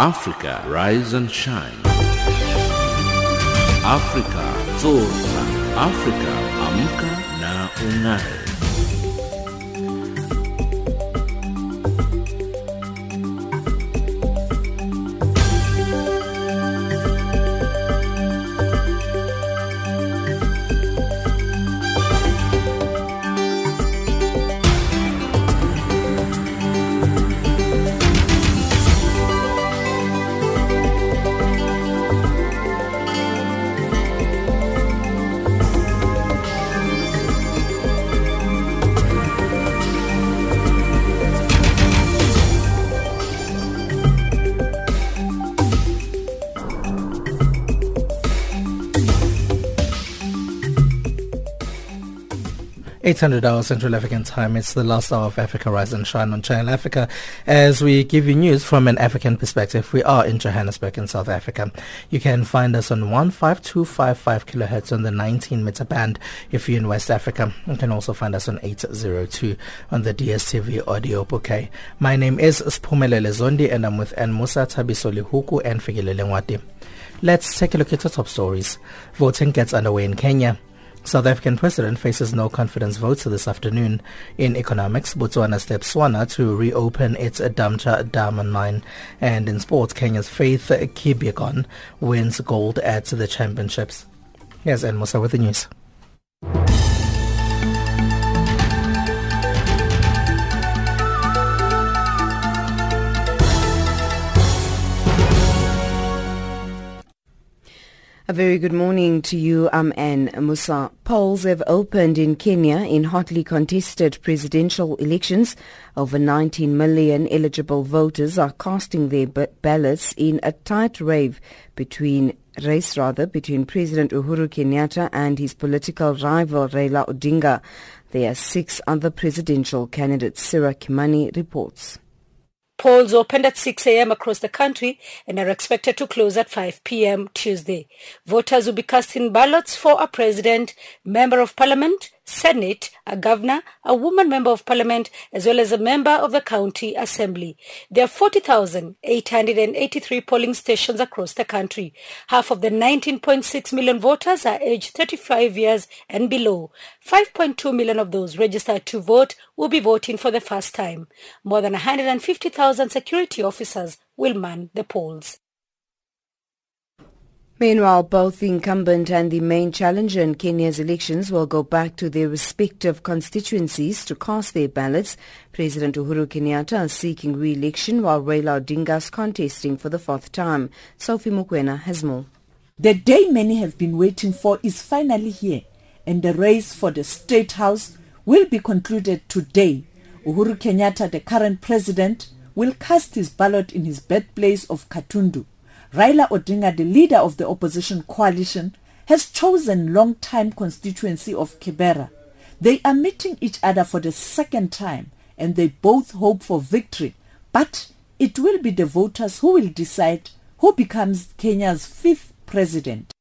Africa Rise and Shine. Africa Zora. Africa Amka na Ung'are. 800 hours Central African time. It's the last hour of Africa Rise and Shine on Channel Africa. As we give you news from an African perspective, we are in Johannesburg in South Africa. You can find us on 15255 kilohertz on the 19 meter band if you're in West Africa. You can also find us on 802 on the DSTV audio bouquet. My name is Spumelele Zondi and I'm with Nmusa Tabisolihuku and Figile Let's take a look at the top stories. Voting gets underway in Kenya. South African president faces no confidence votes this afternoon. In economics, Botswana Debswana to reopen its Damtshaa diamond mine. And in sports, Kenya's Faith Kipyegon wins gold at the championships. Here's Musa with the news. A very good morning to you. I'm Anne Musa. Polls have opened in Kenya in hotly contested presidential elections. Over 19 million eligible voters are casting their ballots in a tight race between race rather between President Uhuru Kenyatta and his political rival Raila Odinga. There are six other presidential candidates. Sarah Kimani reports. Polls opened at 6 a.m. across the country and are expected to close at 5 p.m. Tuesday. Voters will be casting ballots for a president, member of parliament, Senate, a governor, a woman member of parliament, as well as a member of the county assembly. There are 40,883 polling stations across the country. Half of the 19.6 million voters are aged 35 years and below. 5.2 million of those registered to vote will be voting for the first time. More than 150,000 security officers will man the polls. Meanwhile, both the incumbent and the main challenger in Kenya's elections will go back to their respective constituencies to cast their ballots. President Uhuru Kenyatta is seeking re-election while Raila Odinga is contesting for the fourth time. Sophie Mukwena has more. The day many have been waiting for is finally here and the race for the State House will be concluded today. Uhuru Kenyatta, the current president, will cast his ballot in his birthplace of Gatundu. Raila Odinga, the leader of the opposition coalition, has chosen long-time constituency of Kibera. They are meeting each other for the second time and they both hope for victory. But it will be the voters who will decide who becomes Kenya's fifth president.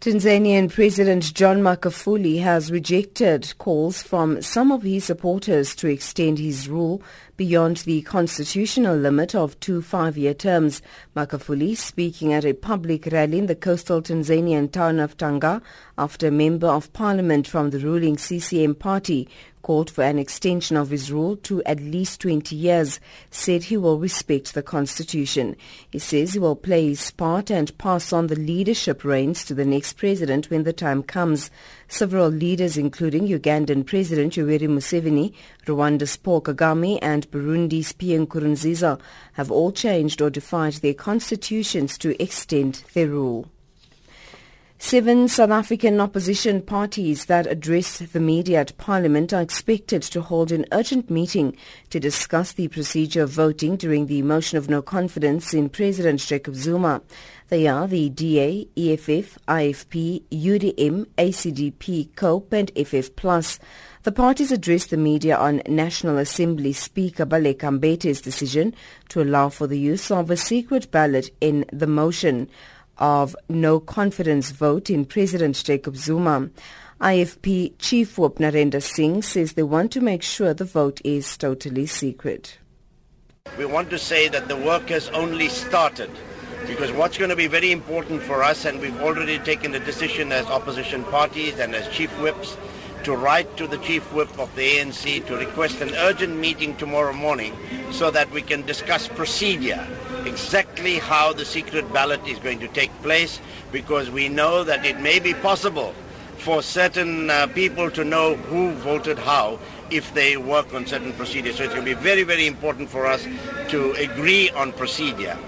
Tanzanian President John Magufuli has rejected calls from some of his supporters to extend his rule beyond the constitutional limit of two five-year terms. Magufuli, speaking at a public rally in the coastal Tanzanian town of Tanga after a member of parliament from the ruling CCM party called for an extension of his rule to at least 20 years, said he will respect the constitution. He says he will play his part and pass on the leadership reins to the next president when the time comes. Several leaders including Ugandan President Yoweri Museveni, Rwanda's Paul Kagame and Burundi's Pierre Nkurunziza have all changed or defied their constitutions to extend their rule. Seven South African opposition parties that address the media at Parliament are expected to hold an urgent meeting to discuss the procedure of voting during the motion of no confidence in President Jacob Zuma. They are the DA, EFF, IFP, UDM, ACDP, COPE and FF+. The parties addressed the media on National Assembly Speaker Baleka Mbete's decision to allow for the use of a secret ballot in the motion of no confidence vote in President Jacob Zuma. IFP Chief Whip Narendra Singh says they want to make sure the vote is totally secret. We want to say that the work has only started because what's going to be very important for us, and we've already taken the decision as opposition parties and as chief whips, to write to the chief whip of the ANC to request an urgent meeting tomorrow morning so that we can discuss procedure, exactly how the secret ballot is going to take place, because we know that it may be possible for certain uh, people to know who voted how if they work on certain procedures. So it's going to be very, very important for us to agree on procedure.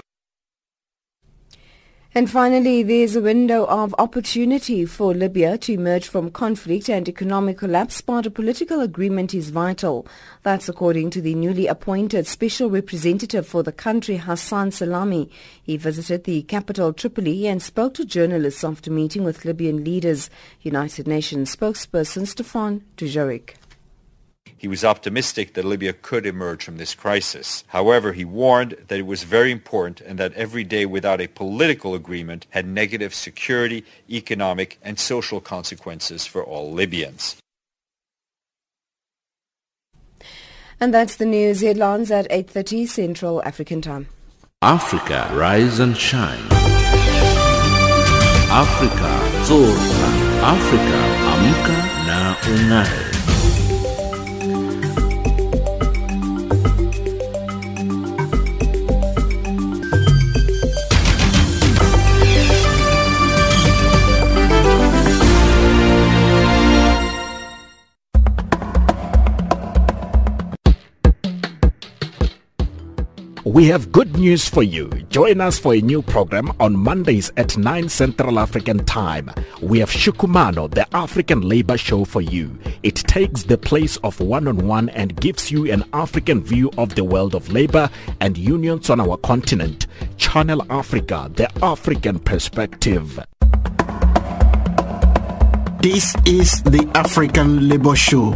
And finally, there's a window of opportunity for Libya to emerge from conflict and economic collapse, but a political agreement is vital. That's according to the newly appointed special representative for the country, Ghassan Salamé. He visited the capital Tripoli and spoke to journalists after meeting with Libyan leaders. United Nations spokesperson Stefan Dujarric. He was optimistic that Libya could emerge from this crisis. However, he warned that it was very important and that every day without a political agreement had negative security, economic and social consequences for all Libyans. And that's the news headlines at 8.30 Central African Time. Africa, rise and shine. Africa, zorka. Africa, amka na ungae. We have good news for you. Join us for a new program on Mondays at 9 Central African Time. We have Shukumano, the African Labor Show for you. It takes the place of one-on-one and gives you an African view of the world of labor and unions on our continent. Channel Africa, the African perspective. This is the African Labor Show.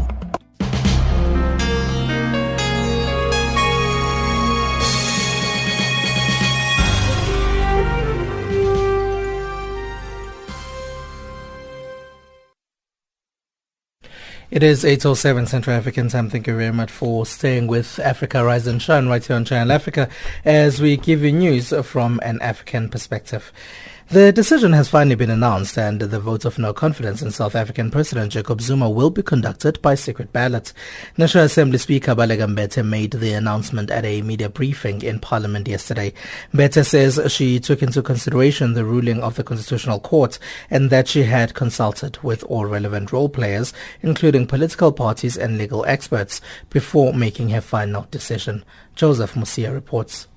It is 8.07 Central African time. Thank you very much for staying with Africa Rise and Shine right here on Channel Africa as we give you news from an African perspective. The decision has finally been announced and the vote of no confidence in South African President Jacob Zuma will be conducted by secret ballot. National Assembly Speaker Baleka Mbete made the announcement at a media briefing in Parliament yesterday. Mbete says she took into consideration the ruling of the Constitutional Court and that she had consulted with all relevant role players, including political parties and legal experts, before making her final decision. Joseph Musia reports.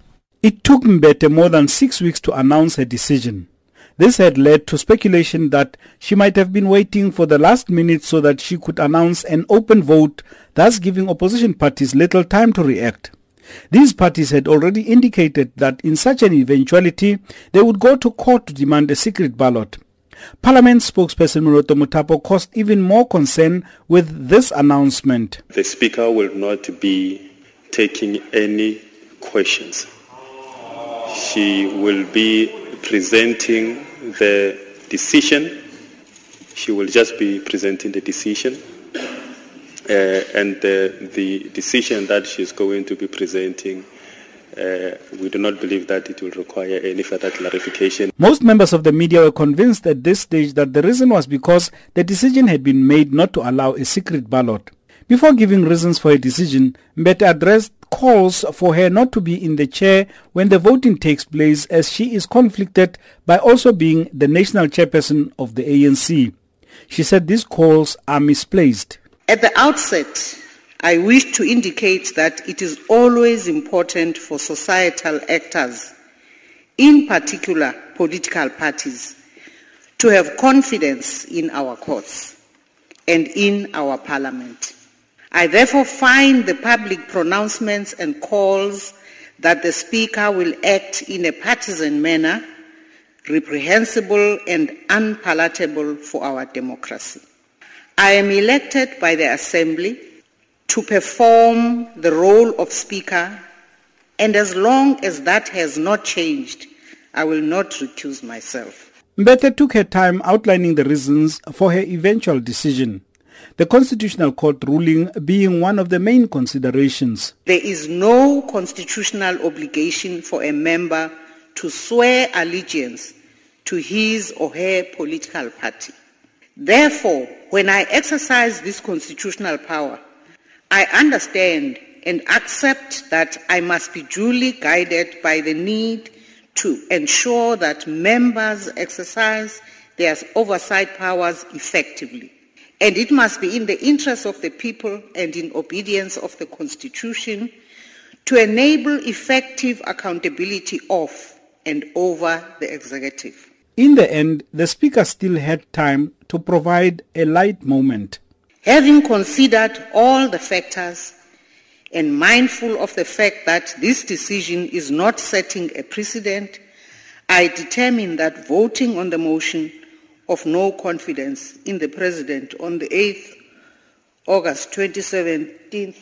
It took Mbete more than six weeks to announce her decision. This had led to speculation that she might have been waiting for the last minute so that she could announce an open vote, thus giving opposition parties little time to react. These parties had already indicated that in such an eventuality, they would go to court to demand a secret ballot. Parliament spokesperson Moloto Mothapo caused even more concern with this announcement. The Speaker will not be taking any questions. She will be presenting the decision. She will just be presenting the decision. Uh, and the, the decision that she's going to be presenting uh, we do not believe that it will require any further clarification. Most members of the media were convinced at this stage that the reason was because the decision had been made not to allow a secret ballot. Before giving reasons for her decision, Mbete addressed calls for her not to be in the chair when the voting takes place as she is conflicted by also being the national chairperson of the ANC. She said these calls are misplaced. At the outset, I wish to indicate that it is always important for societal actors, in particular political parties, to have confidence in our courts and in our parliament. I therefore find the public pronouncements and calls that the Speaker will act in a partisan manner reprehensible and unpalatable for our democracy. I am elected by the Assembly to perform the role of Speaker, and as long as that has not changed, I will not recuse myself. Mbete took her time outlining the reasons for her eventual decision. The Constitutional Court ruling being one of the main considerations. There is no constitutional obligation for a member to swear allegiance to his or her political party. Therefore, when I exercise this constitutional power, I understand and accept that I must be duly guided by the need to ensure that members exercise their oversight powers effectively. And it must be in the interest of the people and in obedience of the Constitution to enable effective accountability of and over the executive. In the end, the Speaker still had time to provide a light moment. Having considered all the factors and mindful of the fact that this decision is not setting a precedent, I determine that voting on the motion of no confidence in the President on the 8th August 2017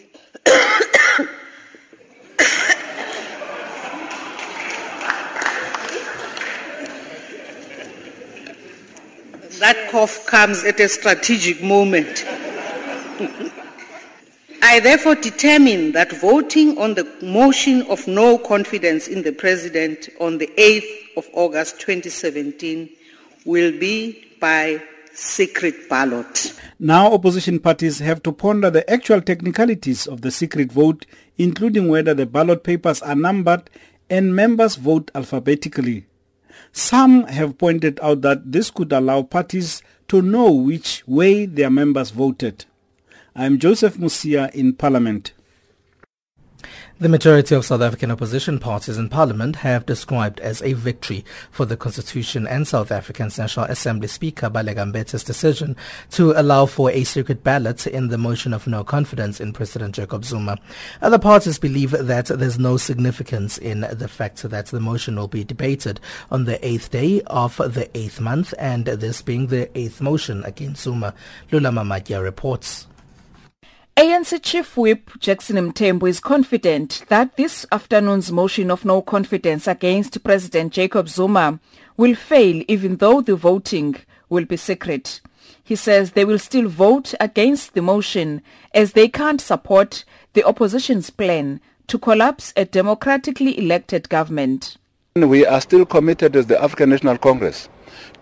that cough comes at a strategic moment. I therefore determine that voting on the motion of no confidence in the President on the 8th of August 2017 will be by secret ballot. Now opposition parties have to ponder the actual technicalities of the secret vote, including whether the ballot papers are numbered and members vote alphabetically. Some have pointed out that this could allow parties to know which way their members voted. I am Joseph Musia in Parliament. The majority of South African opposition parties in Parliament have described as a victory for the Constitution and South Africa's National Assembly Speaker Baleka Mbete's decision to allow for a secret ballot in the motion of no confidence in President Jacob Zuma. Other parties believe that there's no significance in the fact that the motion will be debated on the eighth day of the eighth month and this being the eighth motion against Zuma. Lula Mamatya reports. ANC Chief Whip Jackson Mthembu is confident that this afternoon's motion of no confidence against President Jacob Zuma will fail even though the voting will be secret. He says they will still vote against the motion as they can't support the opposition's plan to collapse a democratically elected government. We are still committed as the African National Congress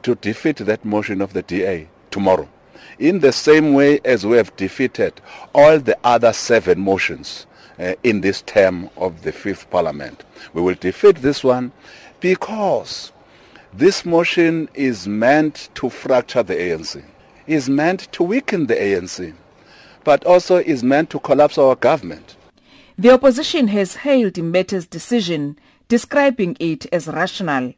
to defeat that motion of the DA tomorrow in the same way as we have defeated all the other seven motions uh, in this term of the fifth parliament. We will defeat this one because this motion is meant to fracture the ANC, is meant to weaken the ANC, but also is meant to collapse our government. The opposition has hailed Mbete's decision, describing it as rational.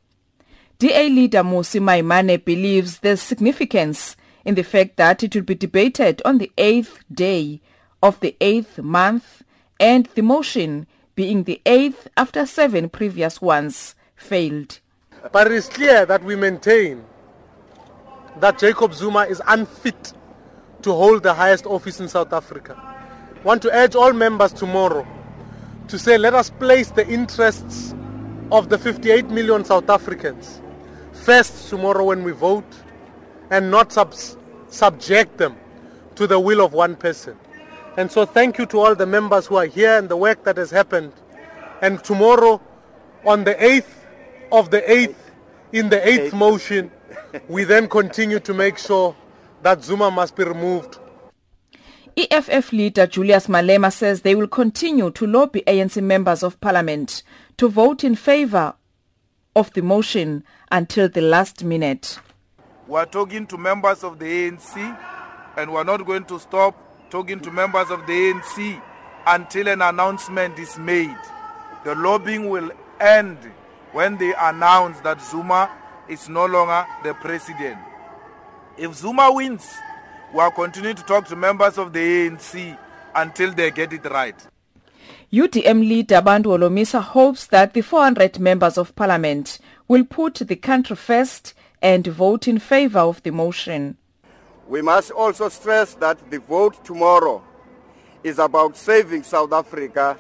DA leader Mmusi Maimane believes there's significance in the fact that it will be debated on the eighth day of the eighth month and the motion being the eighth after seven previous ones failed. But it is clear that we maintain that Jacob Zuma is unfit to hold the highest office in South Africa. I want to urge all members tomorrow to say let us place the interests of the 58 million South Africans first tomorrow when we vote and not sub- subject them to the will of one person. And so thank you to all the members who are here and the work that has happened. And tomorrow, on the 8th of the 8th, in the 8th motion, we then continue to make sure that Zuma must be removed. EFF leader Julius Malema says they will continue to lobby ANC members of parliament to vote in favor of the motion until the last minute. We are talking to members of the ANC and we're not going to stop talking to members of the ANC until an announcement is made. The lobbying will end when they announce that Zuma is no longer the president. If Zuma wins, we are continuing to talk to members of the ANC until they get it right. UDM leader Bantu Holomisa hopes that the 400 members of parliament will put the country first and vote in favor of the motion. We must also stress that the vote tomorrow is about saving South Africa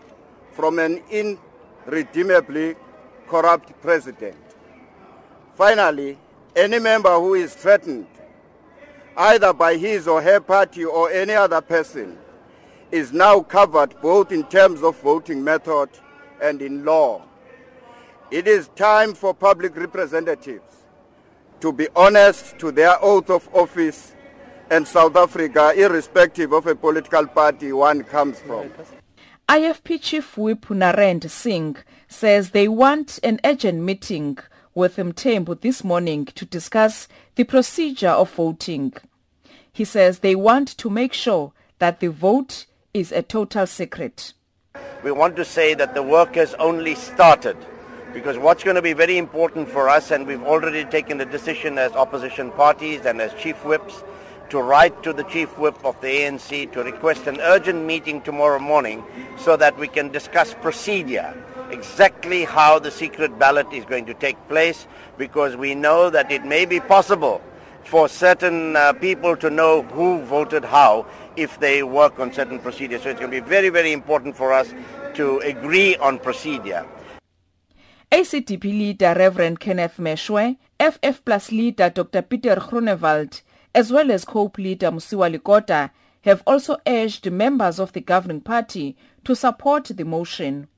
from an irredeemably corrupt president. Finally, any member who is threatened either by his or her party or any other person, is now covered both in terms of voting method and in law. It is time for public representatives to be honest to their oath of office and South Africa, irrespective of a political party one comes from. IFP Chief Whip Narend Singh says they want an urgent meeting with Mthembu this morning to discuss the procedure of voting. He says they want to make sure that the vote is a total secret. We want to say that the work has only started because what's going to be very important for us, and we've already taken the decision as opposition parties and as chief whips, to write to the chief whip of the ANC to request an urgent meeting tomorrow morning so that we can discuss procedure, exactly how the secret ballot is going to take place, because we know that it may be possible for certain uh, people to know who voted how if they work on certain procedures. So it's going to be very, very important for us to agree on procedure. ACDP leader Reverend Kenneth Meshoe, FF Plus leader Dr. Pieter Groenewald, as well as COPE leader Mosiuoa Lekota have also urged members of the governing party to support the motion.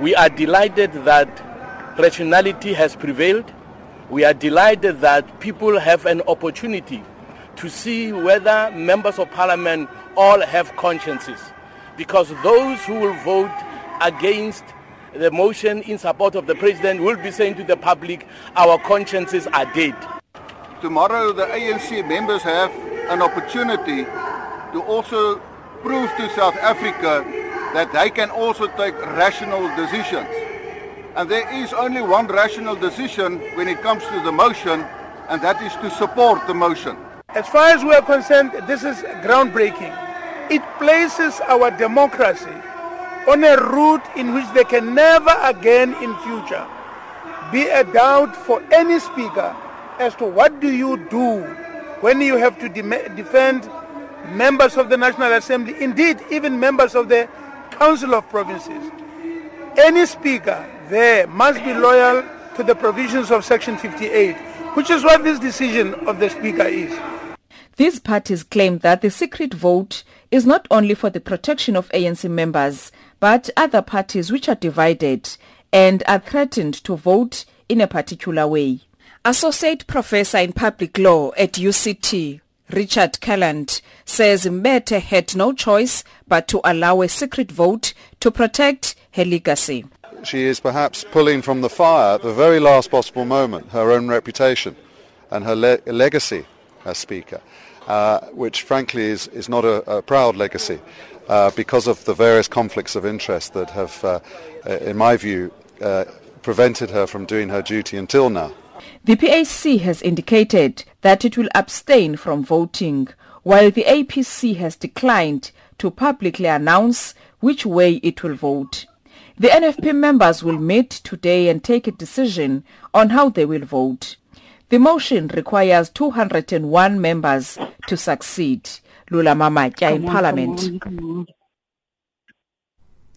We are delighted that rationality has prevailed. We are delighted that people have an opportunity to see whether members of parliament all have consciences. Because those who will vote against the motion in support of the president will be saying to the public, our consciences are dead. Tomorrow the ANC members have an opportunity to also prove to South Africa that they can also take rational decisions. And there is only one rational decision when it comes to the motion, and that is to support the motion. As far as we are concerned, this is groundbreaking. It places our democracy on a route in which there can never again in future be a doubt for any speaker as to what do you do when you have to de- defend members of the National Assembly, indeed even members of the Council of Provinces. Any speaker there must be loyal to the provisions of Section 58, which is what this decision of the speaker is. These parties claim that the secret vote is not only for the protection of ANC members, but other parties which are divided and are threatened to vote in a particular way. Associate Professor in Public Law at UCT, Richard Calland, says Mbete had no choice but to allow a secret vote to protect her legacy. She is perhaps pulling from the fire at the very last possible moment her own reputation and her le- legacy as Speaker, uh, which frankly is, is not a, a proud legacy uh, because of the various conflicts of interest that have, uh, in my view, uh, prevented her from doing her duty until now. The PAC has indicated that it will abstain from voting, while the APC has declined to publicly announce which way it will vote. The NFP members will meet today and take a decision on how they will vote. The motion requires 201 members to succeed. Lula Mamatya in Parliament.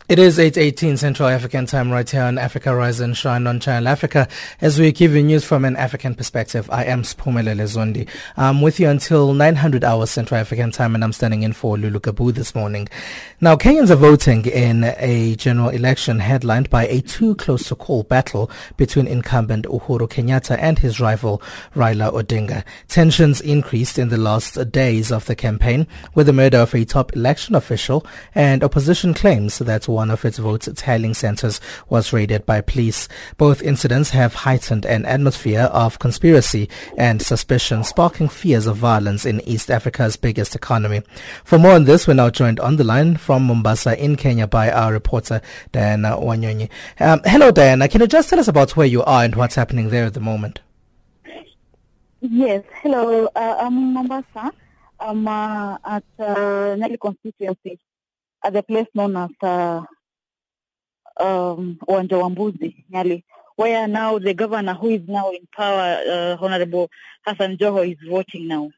It is 8.18 Central African time right here on Africa Rise and Shine on Channel Africa. As we give you news from an African perspective, I am Spumelele Zondi. I'm with you until 900 hours Central African time and I'm standing in for Lulu Kabu this morning. Now, Kenyans are voting in a general election headlined by a too close to call battle between incumbent Uhuru Kenyatta and his rival Raila Odinga. Tensions increased in the last days of the campaign with the murder of a top election official and opposition claims that one of its vote tallying centers was raided by police. Both incidents have heightened an atmosphere of conspiracy and suspicion, sparking fears of violence in East Africa's biggest economy. For more on this, we're now joined on the line from Mombasa in Kenya by our reporter Diana Wanyonyi. Um, hello, Diana. Can you just tell us about where you are and what's happening there at the moment? Yes, hello. Uh, I'm in Mombasa. I'm uh, at uh, Nyali constituency at the place known as uh, um, Uwanja wa Mbuzi, Nyali, where now the governor who is now in power, uh, Honorable Hassan Joho, is voting now.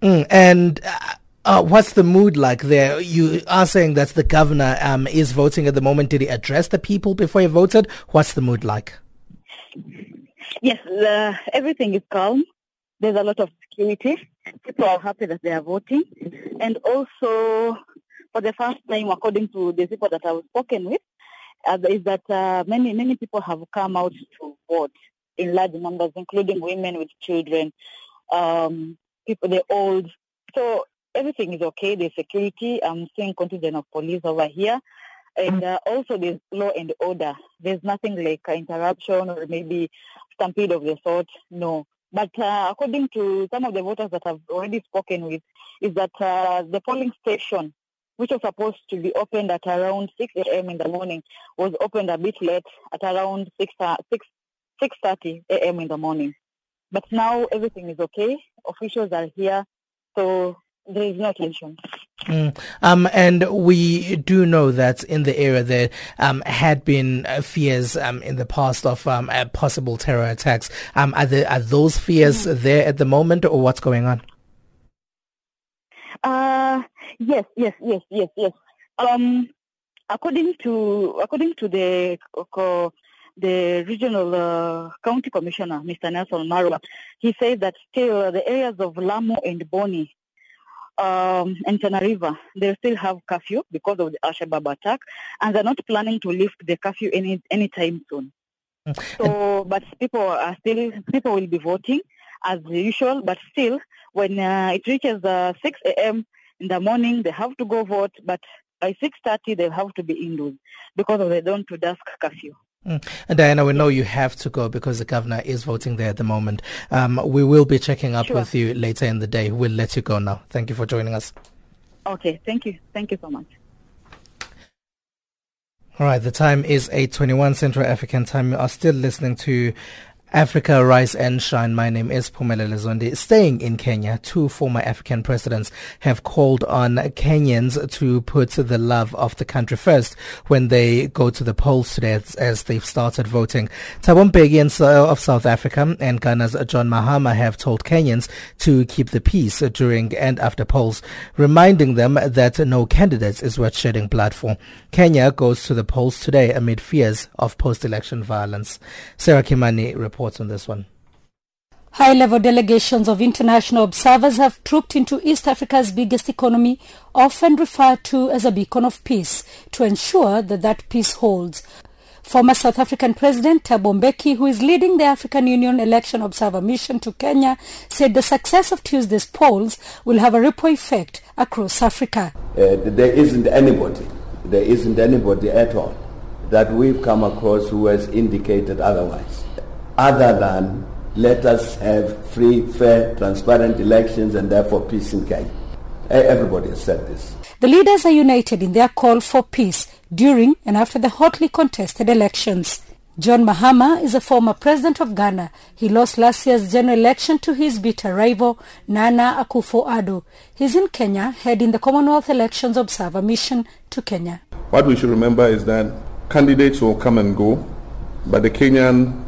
Mm, and uh, uh, what's the mood like there? You are saying that the governor um, is voting at the moment. Did he address the people before he voted? What's the mood like? Yes, everything is calm. there's a lot of security. People are happy that they are voting. And also, for the first time, according to the people that I've spoken with, uh, is that uh, many, many people have come out to vote in large numbers, including women with children, um, people, the old. So everything is okay. There's security. I'm seeing contingent of police over here. And uh, also there's law and order. There's nothing like interruption or maybe stampede of the sort. No. But uh, according to some of the voters that I've already spoken with, is that uh, the polling station, which was supposed to be opened at around 6 a.m. in the morning, was opened a bit late at around 6, uh, 6, 6.30 a.m. in the morning. But now everything is okay. Officials are here, so there is no tension. Mm. Um, and we do know that in the area there um, had been uh, fears um, in the past of um, uh, possible terror attacks. Um, are, there, are those fears mm. there at the moment, or what's going on? Uh, yes, yes, yes, yes, yes. Um, according to according to the the regional uh, county commissioner, Mr. Nelson Marwa, he says that still the areas of Lamu and Boni um, and River, they still have curfew because of the Al-Shabaab attack, and they're not planning to lift the curfew any anytime soon. Mm. So, but people are still people will be voting as usual, but still, when uh, it reaches uh, 6 a.m. in the morning, they have to go vote, but by 6.30 they have to be indoors because of the dawn to dusk curfew. Mm. And Diana, we know you have to go because the governor is voting there at the moment. Um, we will be checking up sure. with you later in the day. We'll let you go now. Thank you for joining us. Okay, thank you. Thank you so much. All right, the time is 8.21 Central African time. You are still listening to Africa Rise and Shine. My name is Phumelele Zondi. Staying in Kenya, two former African presidents have called on Kenyans to put the love of the country first when they go to the polls today as, as they've started voting. Thabo Mbeki of South Africa and Ghana's John Mahama have told Kenyans to keep the peace during and after polls, reminding them that no candidate is worth shedding blood for. Kenya goes to the polls today amid fears of post-election violence. Sarah Kimani reports reports on this one. High-level delegations of international observers have trooped into East Africa's biggest economy, often referred to as a beacon of peace, to ensure that that peace holds. Former South African President Thabo Mbeki, who is leading the African Union Election Observer Mission to Kenya, said the success of Tuesday's polls will have a ripple effect across Africa. Uh, there isn't anybody, there isn't anybody at all that we've come across who has indicated otherwise other than let us have free, fair, transparent elections and therefore peace in Kenya. Everybody has said this. The leaders are united in their call for peace during and after the hotly contested elections. John Mahama is a former president of Ghana. He lost last year's general election to his bitter rival, Nana Akufo-Addo. He's in Kenya, heading the Commonwealth Elections Observer Mission to Kenya. What we should remember is that candidates will come and go, but the Kenyan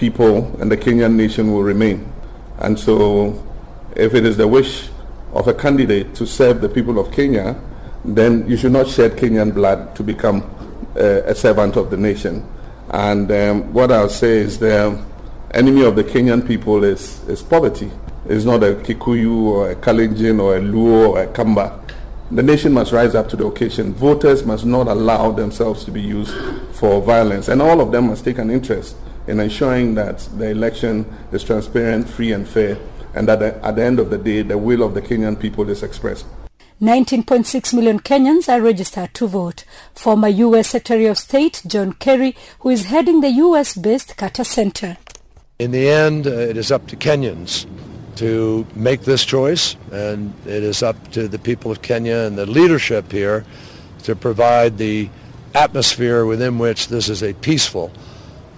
people and the Kenyan nation will remain. And so if it is the wish of a candidate to serve the people of Kenya, then you should not shed Kenyan blood to become uh, a servant of the nation. And um, what I'll say is the enemy of the Kenyan people is, is poverty. It's not a Kikuyu or a Kalenjin or a Luo or a Kamba. The nation must rise up to the occasion. Voters must not allow themselves to be used for violence. And all of them must take an interest in ensuring that the election is transparent, free and fair, and that at the end of the day, the will of the Kenyan people is expressed. 19.6 million Kenyans are registered to vote. Former U.S. Secretary of State John Kerry, who is heading the U.S.-based Carter Center. In the end, uh, it is up to Kenyans to make this choice, and it is up to the people of Kenya and the leadership here to provide the atmosphere within which this is a peaceful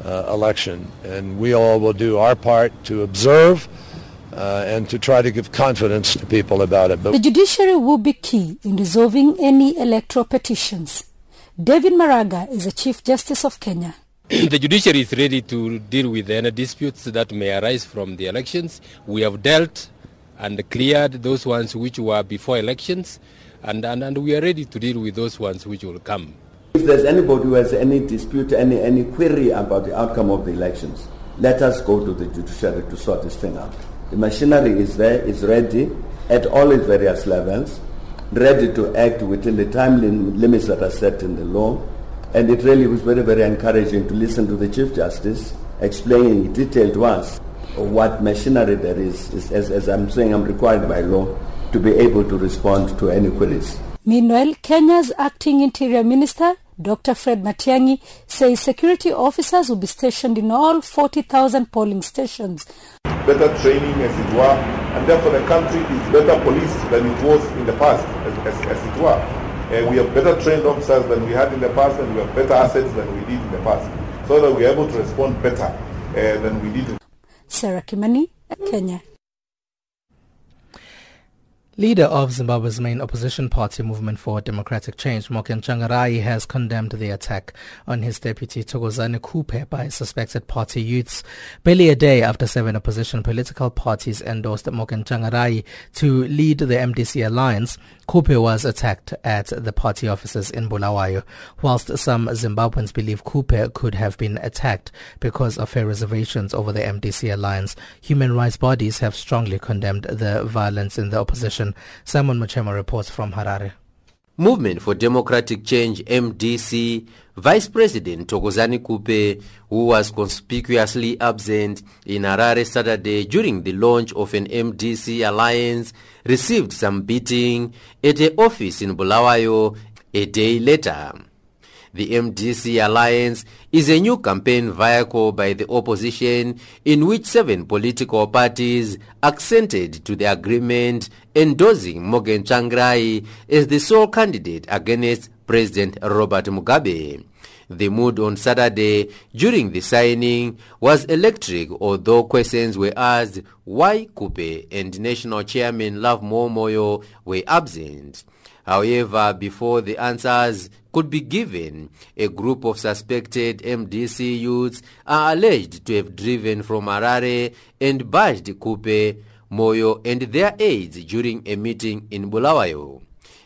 election. And we all will do our part to observe uh, and to try to give confidence to people about it. But the judiciary will be key in resolving any electoral petitions. David Maraga is the Chief Justice of Kenya. the judiciary is ready to deal with any disputes that may arise from the elections. We have dealt and cleared those ones which were before elections, and, and, and we are ready to deal with those ones which will come. If there's anybody who has any dispute, any, any query about the outcome of the elections, let us go to the judiciary to sort this thing out. The machinery is there, is ready at all its various levels, ready to act within the time lim- limits that are set in the law. And it really was very, very encouraging to listen to the Chief Justice explaining in detail to us what machinery there is, is as, as I'm saying, I'm required by law to be able to respond to any queries. Meanwhile, Kenya's acting interior minister, Dr. Fred Matiang'i, says security officers will be stationed in all 40,000 polling stations. Better training, as it were, and therefore the country is better policed than it was in the past, as, as, as it were. Uh, we have better trained officers than we had in the past, and we have better assets than we did in the past, so that we are able to respond better uh, than we did. Sarah Kimani, Kenya. Leader of Zimbabwe's main opposition party, Movement for Democratic Change, Morgan Tsvangirai, has condemned the attack on his deputy Thokozani Khupe by suspected party youths. Barely a day after seven opposition political parties endorsed Morgan Tsvangirai to lead the MDC alliance, Khupe was attacked at the party offices in Bulawayo. Whilst some Zimbabweans believe Khupe could have been attacked because of her reservations over the MDC alliance, human rights bodies have strongly condemned the violence in the opposition. Simon Muchemwa reports from Harare. Movement for Democratic Change MDC Vice President Thokozani Khupe, who was conspicuously absent in Harare Saturday during the launch of an MDC alliance, received some beating at a office in Bulawayo a day later. The MDC alliance is a new campaign vehicle by the opposition in which seven political parties accented to the agreement endorsing Morgan Tsvangirai as the sole candidate against President Robert Mugabe. The mood on Saturday during the signing was electric, although questions were asked why Khupe and National Chairman Lovemore Moyo were absent. However, before the answers could be given, a group of suspected MDC youths are alleged to have driven from Harare and bashed Khupe, Moyo and their aides during a meeting in Bulawayo.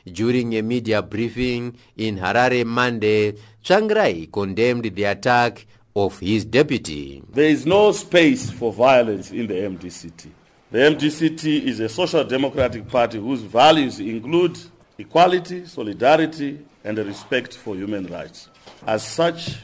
During a media briefing in Harare Monday, Tsvangirai condemned the attack of his deputy. There is no space for violence in the MDCT. The MDCT is a social democratic party whose values include equality, solidarity, and respect for human rights. As such,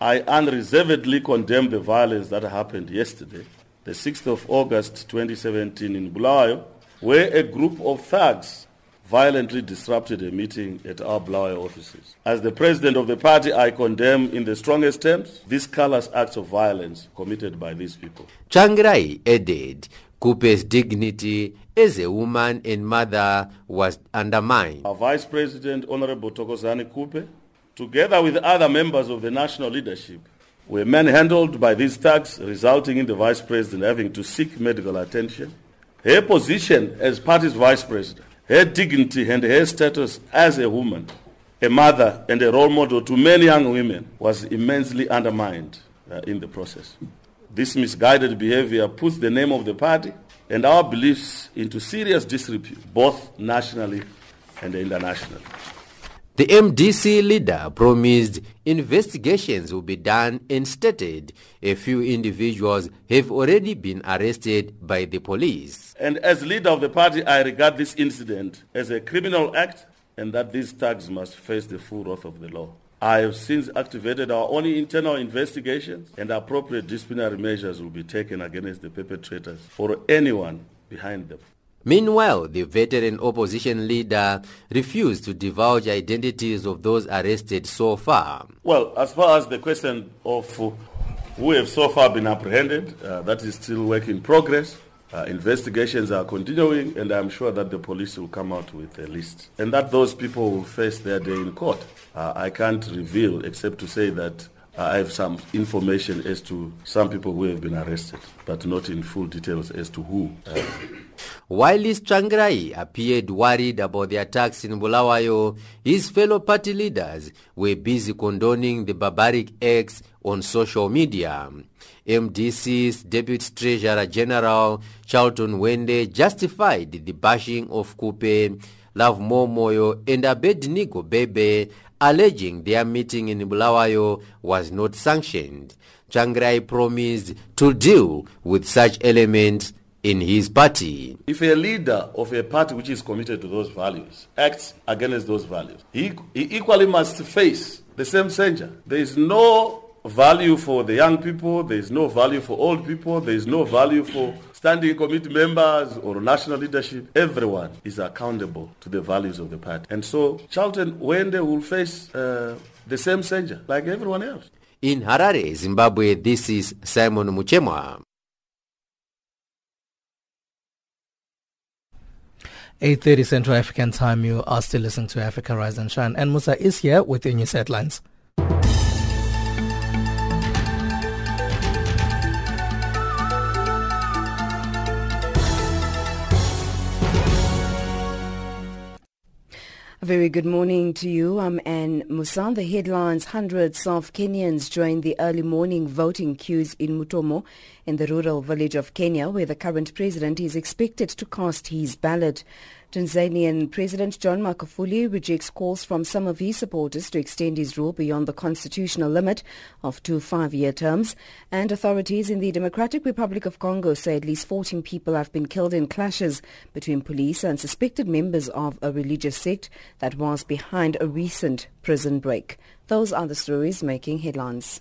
I unreservedly condemn the violence that happened yesterday, the 6th of August 2017 in Bulawayo, where a group of thugs violently disrupted a meeting at our Bulawayo offices. As the president of the party, I condemn in the strongest terms these callous acts of violence committed by these people. Tsvangirai added Khupe's dignity as a woman and mother was undermined. Our Vice President, Honorable Thokozani Khupe, together with other members of the national leadership, were manhandled by these thugs, resulting in the Vice President having to seek medical attention. Her position as party's Vice President, her dignity and her status as a woman, a mother and a role model to many young women was immensely undermined uh, in the process. This misguided behavior puts the name of the party and our beliefs into serious disrepute, both nationally and internationally. The MDC leader promised investigations will be done and stated a few individuals have already been arrested by the police. And as leader of the party, I regard this incident as a criminal act and that these thugs must face the full wrath of the law. I have since activated our own internal investigations and appropriate disciplinary measures will be taken against the perpetrators or anyone behind them. Meanwhile, the veteran opposition leader refused to divulge identities of those arrested so far. Well, as far as the question of who have so far been apprehended, uh, that is still work in progress. Uh, investigations are continuing, and I'm sure that the police will come out with a list, and that those people will face their day in court. Uh, I can't reveal except to say that uh, I have some information as to some people who have been arrested, but not in full details as to who. Uh, While Tsvangirai appeared worried about the attacks in Bulawayo, his fellow party leaders were busy condoning the barbaric acts on social media. MDC's Deputy Treasurer General Charlton Hwende justified the bashing of Khupe, Lovemore Moyo and Abednico Bhebhe, alleging their meeting in Bulawayo was not sanctioned. Tsvangirai promised to deal with such elements in his party. If a leader of a party which is committed to those values acts against those values, he, he equally must face the same censure. There is no value for the young people, there is no value for old people, there is no value for standing committee members or national leadership. Everyone is accountable to the values of the party. And so Charlton Hwende will face uh, the same censure like everyone else. In Harare, Zimbabwe, this is Simon Muchemwa. 8.30 Central African Time, you are still listening to Africa Rise and Shine. And Musa is here with the news headlines. Very good morning to you. I'm Anne Musan. The headlines, hundreds of Kenyans joined the early morning voting queues in Mutomo in the rural village of Kenya where the current president is expected to cast his ballot. Tanzanian President John Magufuli rejects calls from some of his supporters to extend his rule beyond the constitutional limit of two five-year terms. And authorities in the Democratic Republic of Congo say at least 14 people have been killed in clashes between police and suspected members of a religious sect that was behind a recent prison break. Those are the stories making headlines.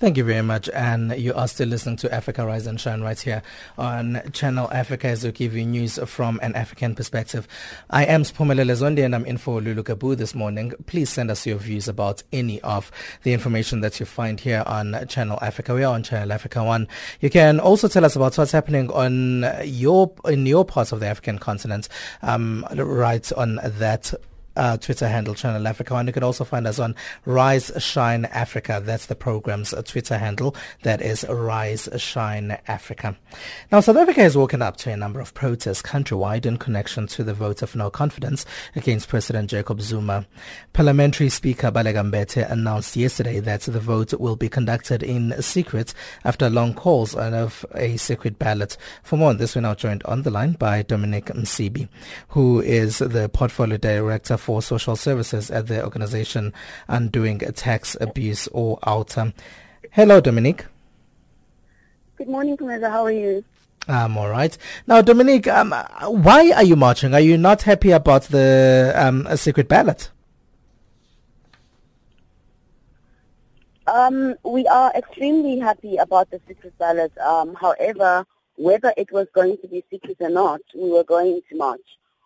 Thank you very much. And you are still listening to Africa Rise and Shine right here on Channel Africa as we give you news from an African perspective. I am Spumelele Zondi and I'm in for Lulu Kabu this morning. Please send us your views about any of the information that you find here on Channel Africa. We are on Channel Africa 1. You can also tell us about what's happening on your, in your parts of the African continent, um, right on that uh, Twitter handle, Channel Africa. And you can also find us on Rise Shine Africa. That's the program's uh, Twitter handle. That is Rise Shine Africa. Now, South Africa has woken up to a number of protests countrywide in connection to the vote of no confidence against President Jacob Zuma. Parliamentary Speaker Baleka Mbete announced yesterday that the vote will be conducted in secret after long calls of a secret ballot. For more on this, we're now joined on the line by Dominic Msibi, who is the portfolio director for Social Services at the organization Undoing Tax Abuse or OUTA. Hello, Dominique. Good morning, Kumeza. How are you? I'm all right. Now, Dominique, um, why are you marching? Are you not happy about the um, secret ballot? Um, we are extremely happy about the secret ballot. Um, however, whether it was going to be secret or not, we were going to march.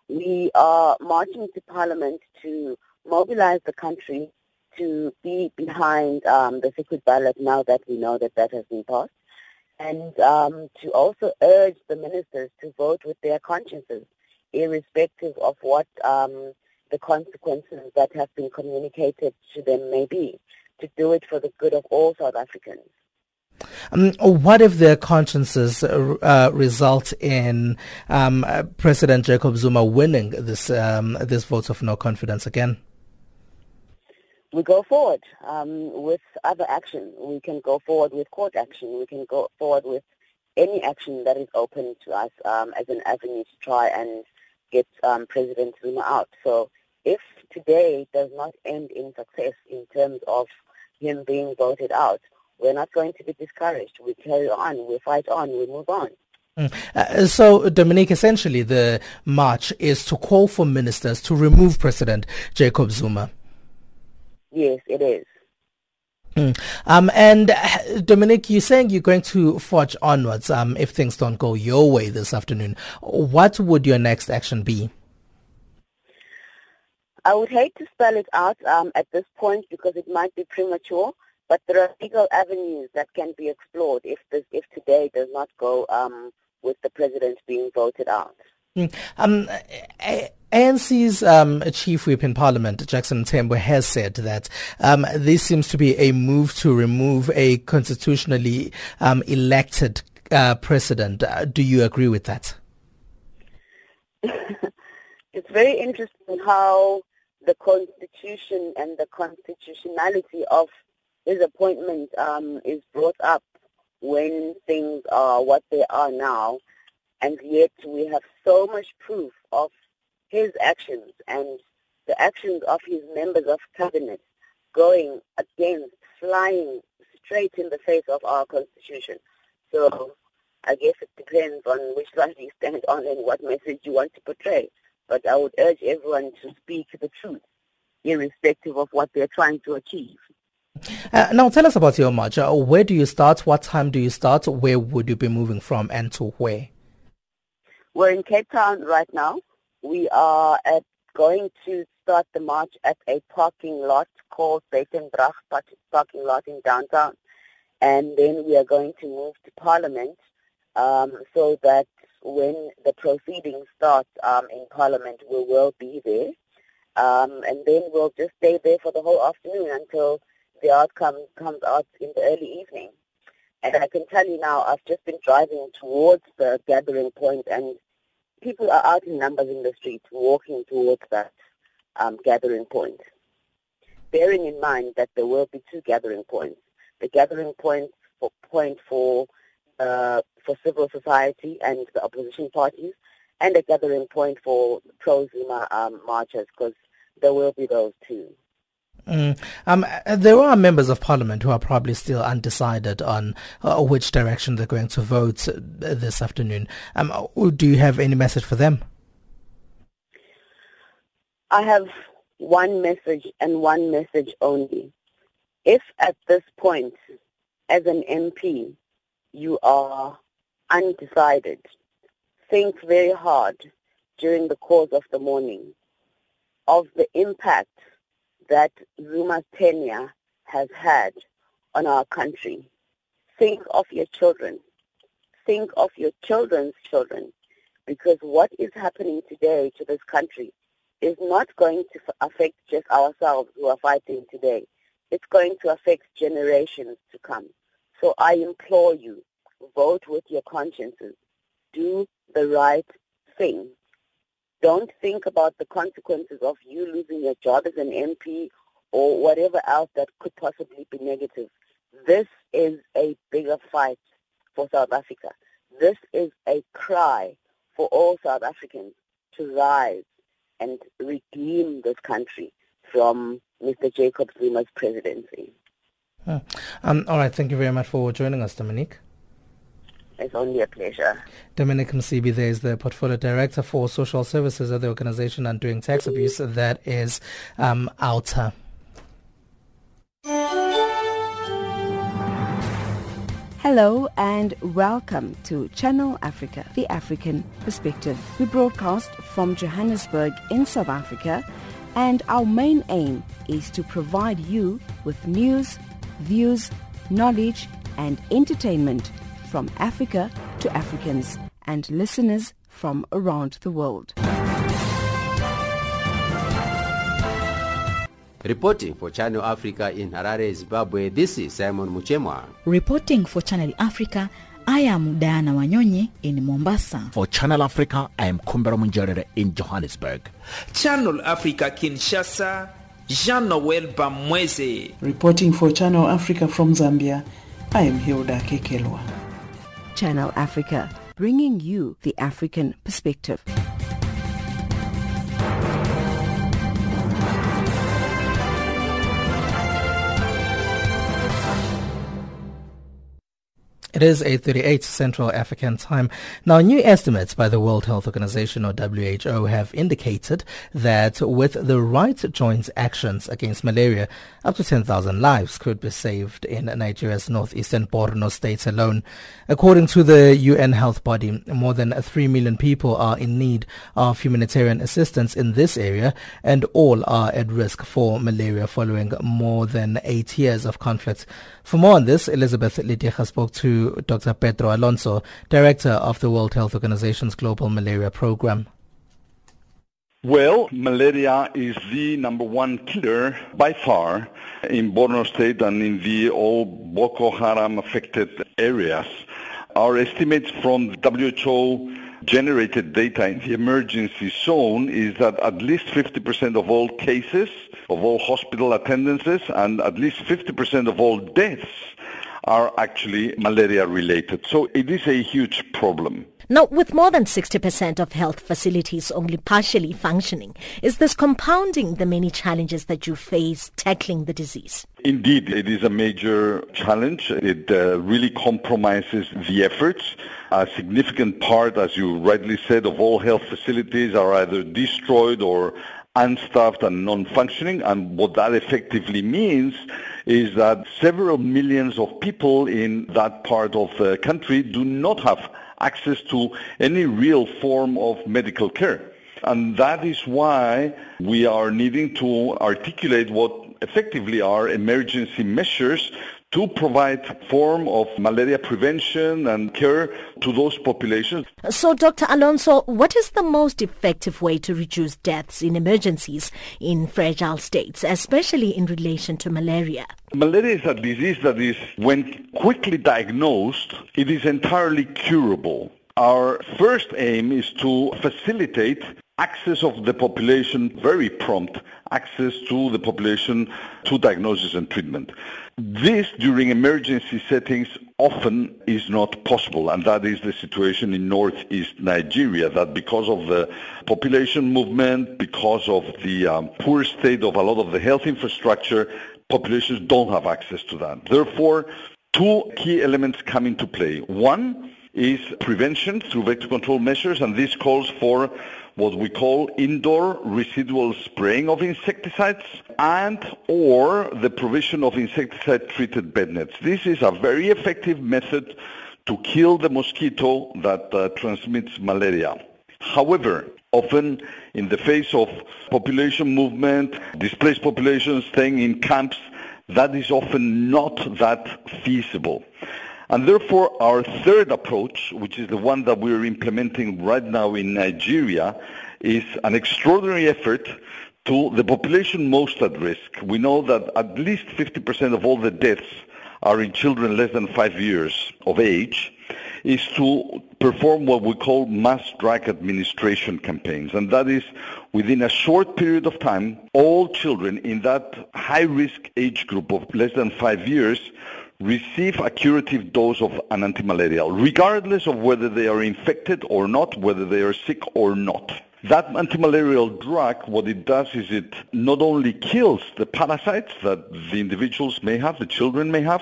We are marching to Parliament to mobilize the country to be behind um, the secret ballot now that we know that that has been passed, and um, to also urge the ministers to vote with their consciences, irrespective of what um, the consequences that have been communicated to them may be, to do it for the good of all South Africans. Um, what if their consciences uh, uh, result in um, uh, President Jacob Zuma winning this um, this vote of no confidence again? We go forward um, with other action. We can go forward with court action. We can go forward with any action that is open to us um, as an avenue to try and get um, President Zuma out. So if today does not end in success in terms of him being voted out, we're not going to be discouraged. We carry on, we fight on, we move on. Mm. Uh, so, Dominique, essentially the march is to call for ministers to remove President Jacob Zuma. Yes, it is. Mm. Um, and uh, Dominique, you're saying you're going to forge onwards um, if things don't go your way this afternoon. What would your next action be? I would hate to spell it out um, at this point because it might be premature. But there are legal avenues that can be explored if this, if today does not go um, with the president being voted out. Hmm. Um, ANC's um, chief whip in Parliament, Jackson Mthembu, has said that um, this seems to be a move to remove a constitutionally um, elected uh, president. Uh, do you agree with that? it's very interesting how the constitution and the constitutionality of his appointment um, is brought up when things are what they are now, and yet we have so much proof of his actions and the actions of his members of cabinet going against, flying straight in the face of our constitution. So I guess it depends on which side you stand on and what message you want to portray. But I would urge everyone to speak the truth, irrespective of what they're trying to achieve. Uh, now, tell us about your march. Uh, where do you start? What time do you start? Where would you be moving from and to where? We're in Cape Town right now. We are at, going to start the march at a parking lot called Buitenbrug parking lot in downtown. And then we are going to move to Parliament um, so that when the proceedings start um, in Parliament, we will be there. Um, and then we'll just stay there for the whole afternoon until the outcome comes out in the early evening. And I can tell you now, I've just been driving towards the gathering point and people are out in numbers in the streets walking towards that um, gathering point. Bearing in mind that there will be two gathering points. The gathering point for, point for uh, for civil society and the opposition parties, and a gathering point for pro-Zuma um, marchers, because there will be those too. Mm. Um, there are members of parliament who are probably still undecided on uh, which direction they're going to vote uh, this afternoon. Um, do you have any message for them? I have one message and one message only. If at this point, as an MP, you are undecided, think very hard during the course of the morning of the impact that Zuma's tenure has had on our country. Think of your children. Think of your children's children. Because what is happening today to this country is not going to affect just ourselves who are fighting today. It's going to affect generations to come. So I implore you, vote with your consciences. Do the right thing. Don't think about the consequences of you losing your job as an MP or whatever else that could possibly be negative. This is a bigger fight for South Africa. This is a cry for all South Africans to rise and redeem this country from Mr. Jacob Zuma's presidency. Um, all right, thank you very much for joining us, Dominique. It's only a pleasure. Dominic Msibi there is the Portfolio Director for Social Services at the organization Undoing Tax Abuse. That is um, OUTA. Hello and welcome to Channel Africa, the African perspective. We broadcast from Johannesburg in South Africa and our main aim is to provide you with news, views, knowledge and entertainment from Africa to Africans and listeners from around the world. Reporting for Channel Africa in Harare, Zimbabwe, this is Simon Muchemwa. Reporting for Channel Africa, I am Diana Wanyonyi in Mombasa. For Channel Africa, I am Kumbera Munjerere in Johannesburg. Channel Africa Kinshasa, Jean-Noel Bamweze. Reporting for Channel Africa from Zambia, I am Hilda Kekelwa. Channel Africa, bringing you the African perspective. It is 8.38 Central African time. Now, new estimates by the World Health Organization or WHO have indicated that with the right joint actions against malaria, up to 10,000 lives could be saved in Nigeria's northeastern Borno state alone. According to the UN health body, more than 3 million people are in need of humanitarian assistance in this area and all are at risk for malaria following more than eight years of conflict. For more on this, Elizabeth Lidieja spoke to Dr. Pedro Alonso, Director of the World Health Organization's Global Malaria Program. Well, malaria is the number one killer by far in Borno State and in the all Boko Haram affected areas. Our estimates from WHO generated data in the emergency zone is that at least 50% of all cases, of all hospital attendances, and at least 50% of all deaths are actually malaria related. So it is a huge problem. Now, with more than 60% of health facilities only partially functioning, is this compounding the many challenges that you face tackling the disease? Indeed, it is a major challenge. It uh, really compromises the efforts. A significant part, as you rightly said, of all health facilities are either destroyed or unstaffed and non-functioning. And what that effectively means is that several millions of people in that part of the country do not have access to any real form of medical care. And that is why we are needing to articulate what effectively are emergency measures to provide form of malaria prevention and care to those populations. So, Dr. Alonso, what is the most effective way to reduce deaths in emergencies in fragile states, especially in relation to malaria? Malaria is a disease that is, when quickly diagnosed, it is entirely curable. Our first aim is to facilitate access of the population, very prompt access to the population to diagnosis and treatment. This, during emergency settings, often is not possible, and that is the situation in northeast Nigeria, that because of the population movement, because of the um, poor state of a lot of the health infrastructure, populations don't have access to that. Therefore, two key elements come into play. One is prevention through vector control measures, and this calls for what we call indoor residual spraying of insecticides and or the provision of insecticide-treated bed nets. This is a very effective method to kill the mosquito that uh, transmits malaria. However, often in the face of population movement, displaced populations staying in camps, that is often not that feasible. And therefore, our third approach, which is the one that we're implementing right now in Nigeria, is an extraordinary effort to the population most at risk. We know that at least 50% of all the deaths are in children less than five years of age, is to perform what we call mass drug administration campaigns. And that is within a short period of time, all children in that high-risk age group of less than five years receive a curative dose of an antimalarial, regardless of whether they are infected or not, whether they are sick or not. That antimalarial drug, what it does is it not only kills the parasites that the individuals may have, the children may have,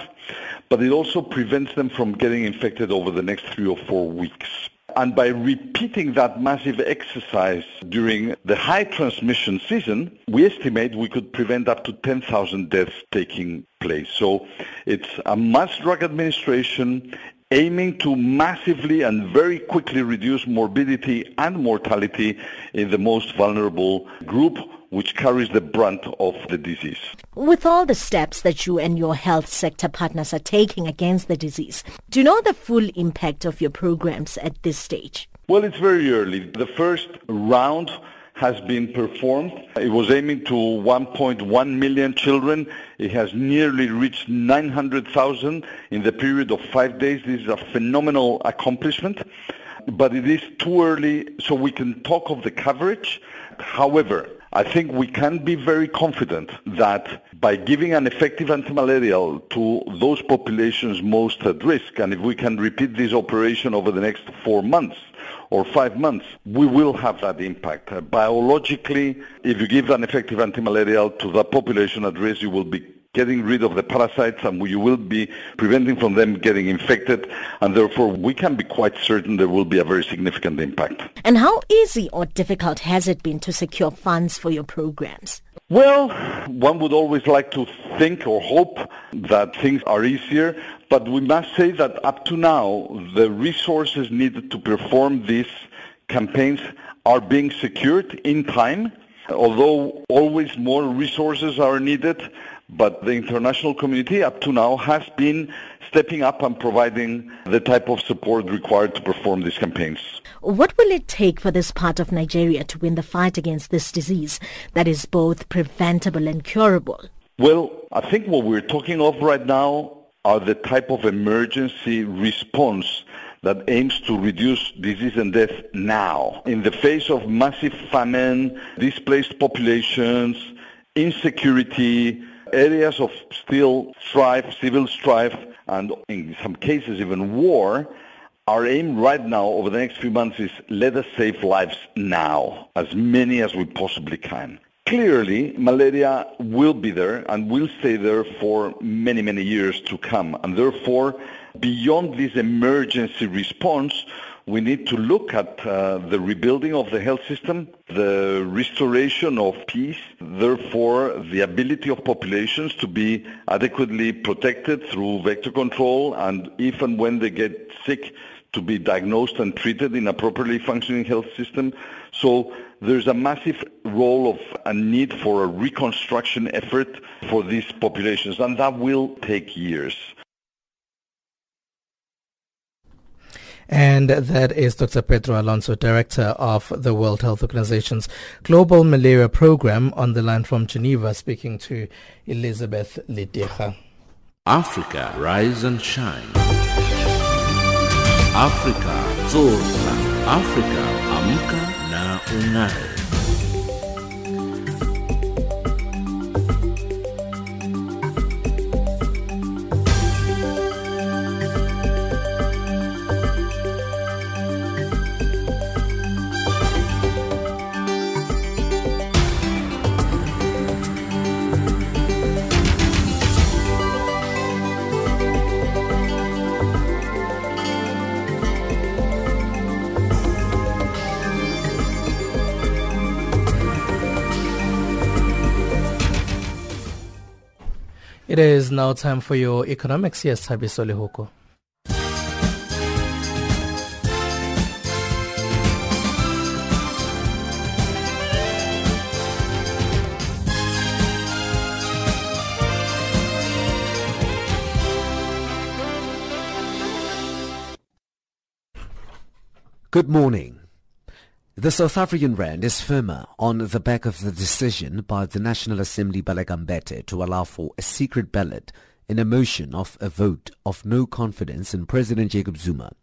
but it also prevents them from getting infected over the next three or four weeks. And by repeating that massive exercise during the high transmission season, we estimate we could prevent up to 10,000 deaths taking place. So it's a mass drug administration aiming to massively and very quickly reduce morbidity and mortality in the most vulnerable group which carries the brunt of the disease. With all the steps that you and your health sector partners are taking against the disease, do you know the full impact of your programs at this stage? Well, it's very early. The first round has been performed. It was aiming to 1.1 million children. It has nearly reached 900,000 in the period of five days. This is a phenomenal accomplishment, but it is too early so we can talk of the coverage. However, I think we can be very confident that by giving an effective antimalarial to those populations most at risk, and if we can repeat this operation over the next four months or five months, we will have that impact. Uh, biologically, if you give an effective antimalarial to the population at risk, you will be getting rid of the parasites and you will be preventing from them getting infected and therefore we can be quite certain there will be a very significant impact. And how easy or difficult has it been to secure funds for your programs? Well, one would always like to think or hope that things are easier, but we must say that up to now, the resources needed to perform these campaigns are being secured in time, although always more resources are needed. But the international community up to now has been stepping up and providing the type of support required to perform these campaigns. What will it take for this part of Nigeria to win the fight against this disease that is both preventable and curable? Well, I think what we're talking of right now are the type of emergency response that aims to reduce disease and death now. In the face of massive famine, displaced populations, insecurity, areas of still strife, civil strife, and in some cases even war, Our aim right now over the next few months is let us save lives now, as many as we possibly can. Clearly, malaria will be there and will stay there for many, many years to come. And therefore, beyond this emergency response, we need to look at uh, the rebuilding of the health system, the restoration of peace, therefore the ability of populations to be adequately protected through vector control and if and when they get sick to be diagnosed and treated in a properly functioning health system. So there's a massive role of a need for a reconstruction effort for these populations and that will take years. And that is Dr. Pedro Alonso, Director of the World Health Organization's Global Malaria Program, on the line from Geneva, speaking to Elizabeth Leteja. Africa, rise and shine. Africa, zorka. Africa, amka na ung'are. It is now time for your economics. Yes, Habiso Lehoko. Good morning. The South African rand is firmer on the back of the decision by the National Assembly Baleka Mbete to allow for a secret ballot in a motion of a vote of no confidence in President Jacob Zuma.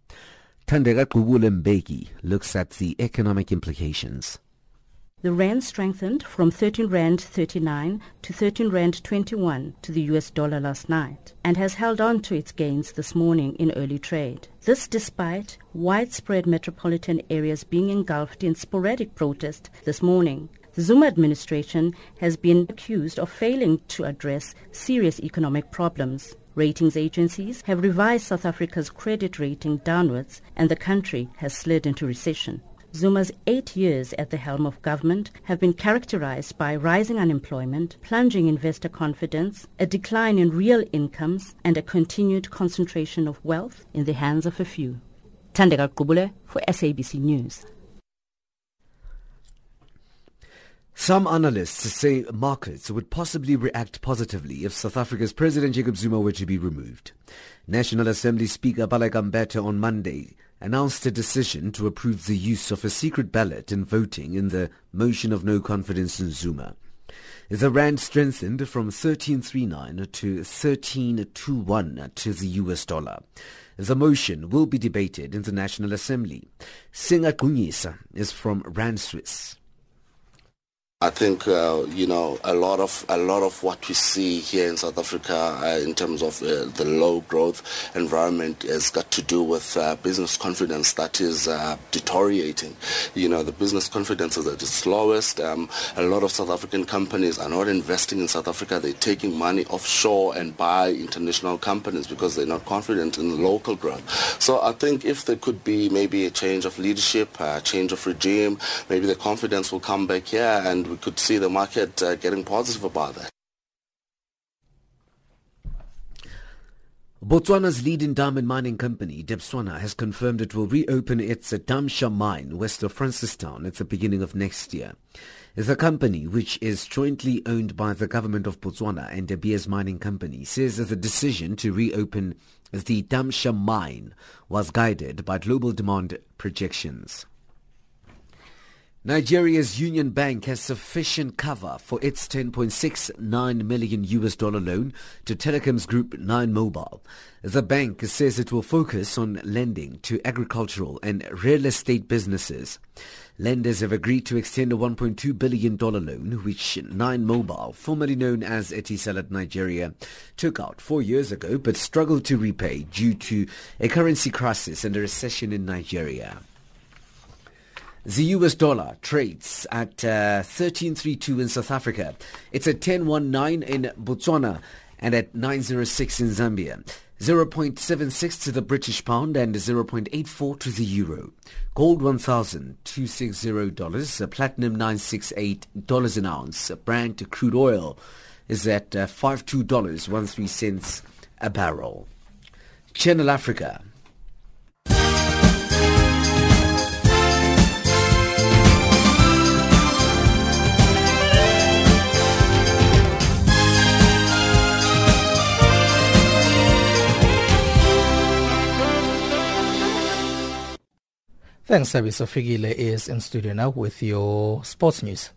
Thandeka Gqubule Mbeki looks at the economic implications. The rand strengthened from 13 rand 39 to 13 rand 21 to the US dollar last night and has held on to its gains this morning in early trade. This despite widespread metropolitan areas being engulfed in sporadic protest this morning. The Zuma administration has been accused of failing to address serious economic problems. Ratings agencies have revised South Africa's credit rating downwards and the country has slid into recession. Zuma's eight years at the helm of government have been characterized by rising unemployment, plunging investor confidence, a decline in real incomes, and a continued concentration of wealth in the hands of a few. Thandeka Gqubule for SABC News. Some analysts say markets would possibly react positively if South Africa's President Jacob Zuma were to be removed. National Assembly Speaker Baleka Mbete on Monday announced a decision to approve the use of a secret ballot in voting in the motion of no confidence in Zuma. The rand strengthened from 1339 to 1321 to the US dollar. The motion will be debated in the National Assembly. Singa Kunyisa is from Rand Swiss. I think uh, you know a lot of a lot of what we see here in South Africa uh, in terms of uh, the low growth environment has got to do with uh, business confidence that is uh, deteriorating. You know the business confidence is at its slowest. Um, a lot of South African companies are not investing in South Africa. They're taking money offshore and buy international companies because they're not confident in the local growth. So I think if there could be maybe a change of leadership, a change of regime, maybe the confidence will come back here and we could see the market uh, getting positive about that. Botswana's leading diamond mining company, Debswana, has confirmed it will reopen its Damtshaa mine west of Francistown at the beginning of next year. The company, which is jointly owned by the government of Botswana and De Beers Mining Company, says that the decision to reopen the Damtshaa mine was guided by global demand projections. Nigeria's Union Bank has sufficient cover for its 10.69 million US dollar loan to Telecoms Group 9 Mobile. The bank says it will focus on lending to agricultural and real estate businesses. Lenders have agreed to extend a $1.2 billion loan, which 9 Mobile, formerly known as Etisalat Nigeria, took out four years ago but struggled to repay due to a currency crisis and a recession in Nigeria. The US dollar trades at uh, 13.32 in South Africa. It's at 10.19 in Botswana and at 9.06 in Zambia. 0.76 to the British pound and 0.84 to the euro. Gold $1,260, platinum $968 an ounce. Brent crude oil is at uh, $52.13 a barrel. Channel Africa. Thanks, Sabi Sofigile is in studio now with your sports news.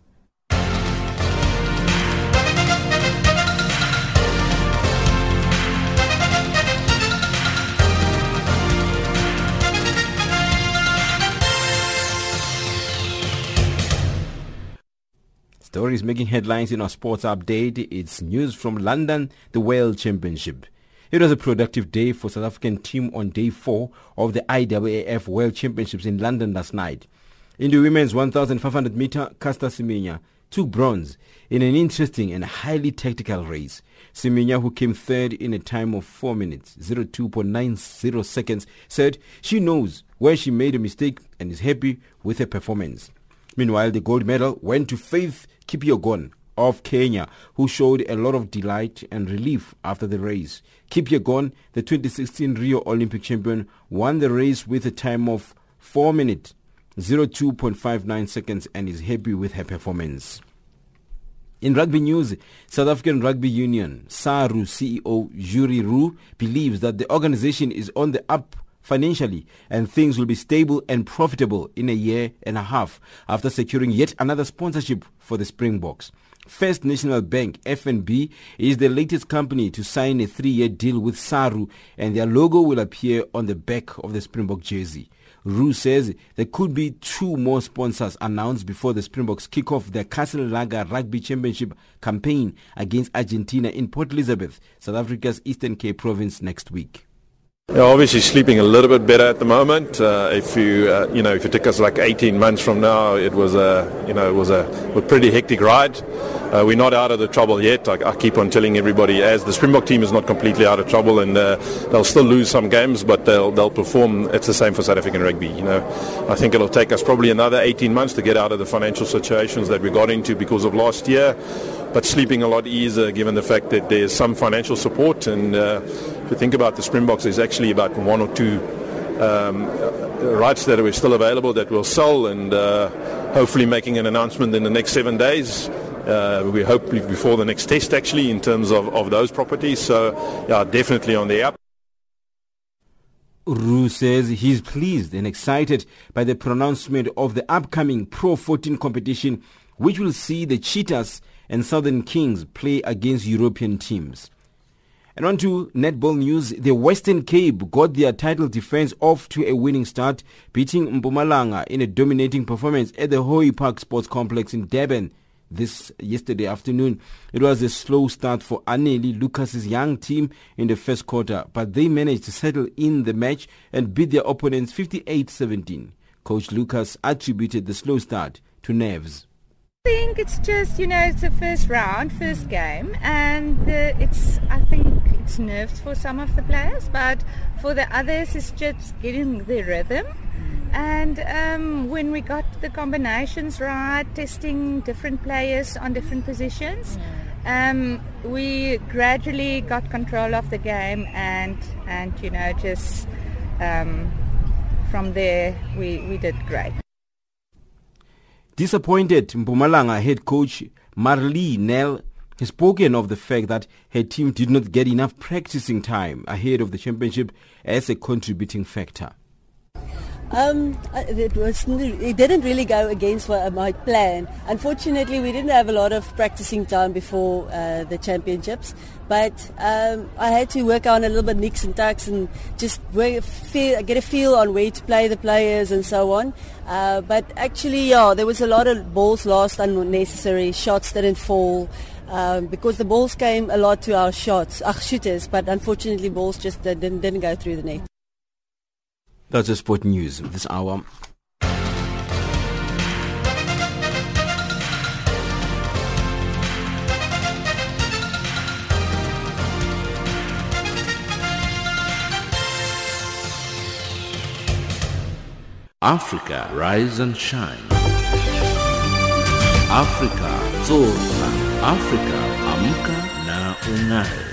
Stories making headlines in our sports update. It's news from London, the World Championship. It was a productive day for South African team on day four of the IAAF World Championships in London last night. In the women's 1,500 meter, Caster Semenya took bronze in an interesting and highly tactical race. Semenya, who came third in a time of 4 minutes 02.90 seconds, said she knows where she made a mistake and is happy with her performance. Meanwhile, the gold medal went to Faith Kipyegon of Kenya, who showed a lot of delight and relief after the race. Kipyegon, the 2016 Rio Olympic champion, won the race with a time of 4 minutes 02.59 seconds and is happy with her performance. In rugby news, South African Rugby Union, SARU CEO Jurie Roux believes that the organization is on the up financially and things will be stable and profitable in a year and a half after securing yet another sponsorship for the Springboks. First National Bank, FNB, is the latest company to sign a three-year deal with Saru and their logo will appear on the back of the Springbok jersey. Roux says there could be two more sponsors announced before the Springboks kick off their Castle Lager Rugby Championship campaign against Argentina in Port Elizabeth, South Africa's Eastern Cape province next week. Yeah, obviously sleeping a little bit better at the moment. Uh, if you, uh, you know, if it took us like 18 months from now, it was a, you know, it was a, a pretty hectic ride. Uh, we're not out of the trouble yet. I, I, keep on telling everybody, as the Springbok team is not completely out of trouble, and uh, they'll still lose some games, but they'll they'll perform. It's the same for South African rugby. You know, I think it'll take us probably another 18 months to get out of the financial situations that we got into because of last year but sleeping a lot easier given the fact that there's some financial support. And uh, you think about the Springboks, is actually about one or two um, rights that are still available that we'll sell, and uh, hopefully making an announcement in the next seven days. Uh, we hope before the next test, actually, in terms of, of those properties. So, yeah, definitely on the up. Roux says he's pleased and excited by the pronouncement of the upcoming Pro 14 competition, which will see the Cheetahs and Southern Kings play against European teams. And on to netball news. The Western Cape got their title defense off to a winning start, beating Mpumalanga in a dominating performance at the Hoy Park Sports Complex in Durban this yesterday afternoon. It was a slow start for Aneli Lucas's young team in the first quarter, but they managed to settle in the match and beat their opponents 58-17. Coach Lucas attributed the slow start to nerves. I think it's just you know it's the first round, first game, and uh, it's I think it's nerves for some of the players, but for the others it's just getting the rhythm. And um, when we got the combinations right, testing different players on different positions, um, we gradually got control of the game, and and you know just um, from there we we did great. Disappointed, Mpumalanga head coach Marlee Nel has spoken of the fact that her team did not get enough practicing time ahead of the championship as a contributing factor. Um, it was it didn't really go against my plan. Unfortunately, we didn't have a lot of practicing time before uh, the championships, but um, I had to work on a little bit nicks and tucks and just feel, get a feel on where to play the players and so on. Uh, but actually, yeah, there was a lot of balls lost, unnecessary shots didn't fall. Um, because the balls came a lot to our shots, our shooters, but unfortunately balls just didn't, didn't go through the net. That's the sport news this hour. Africa, rise and shine. Africa, zorka. Africa, amka na ungae.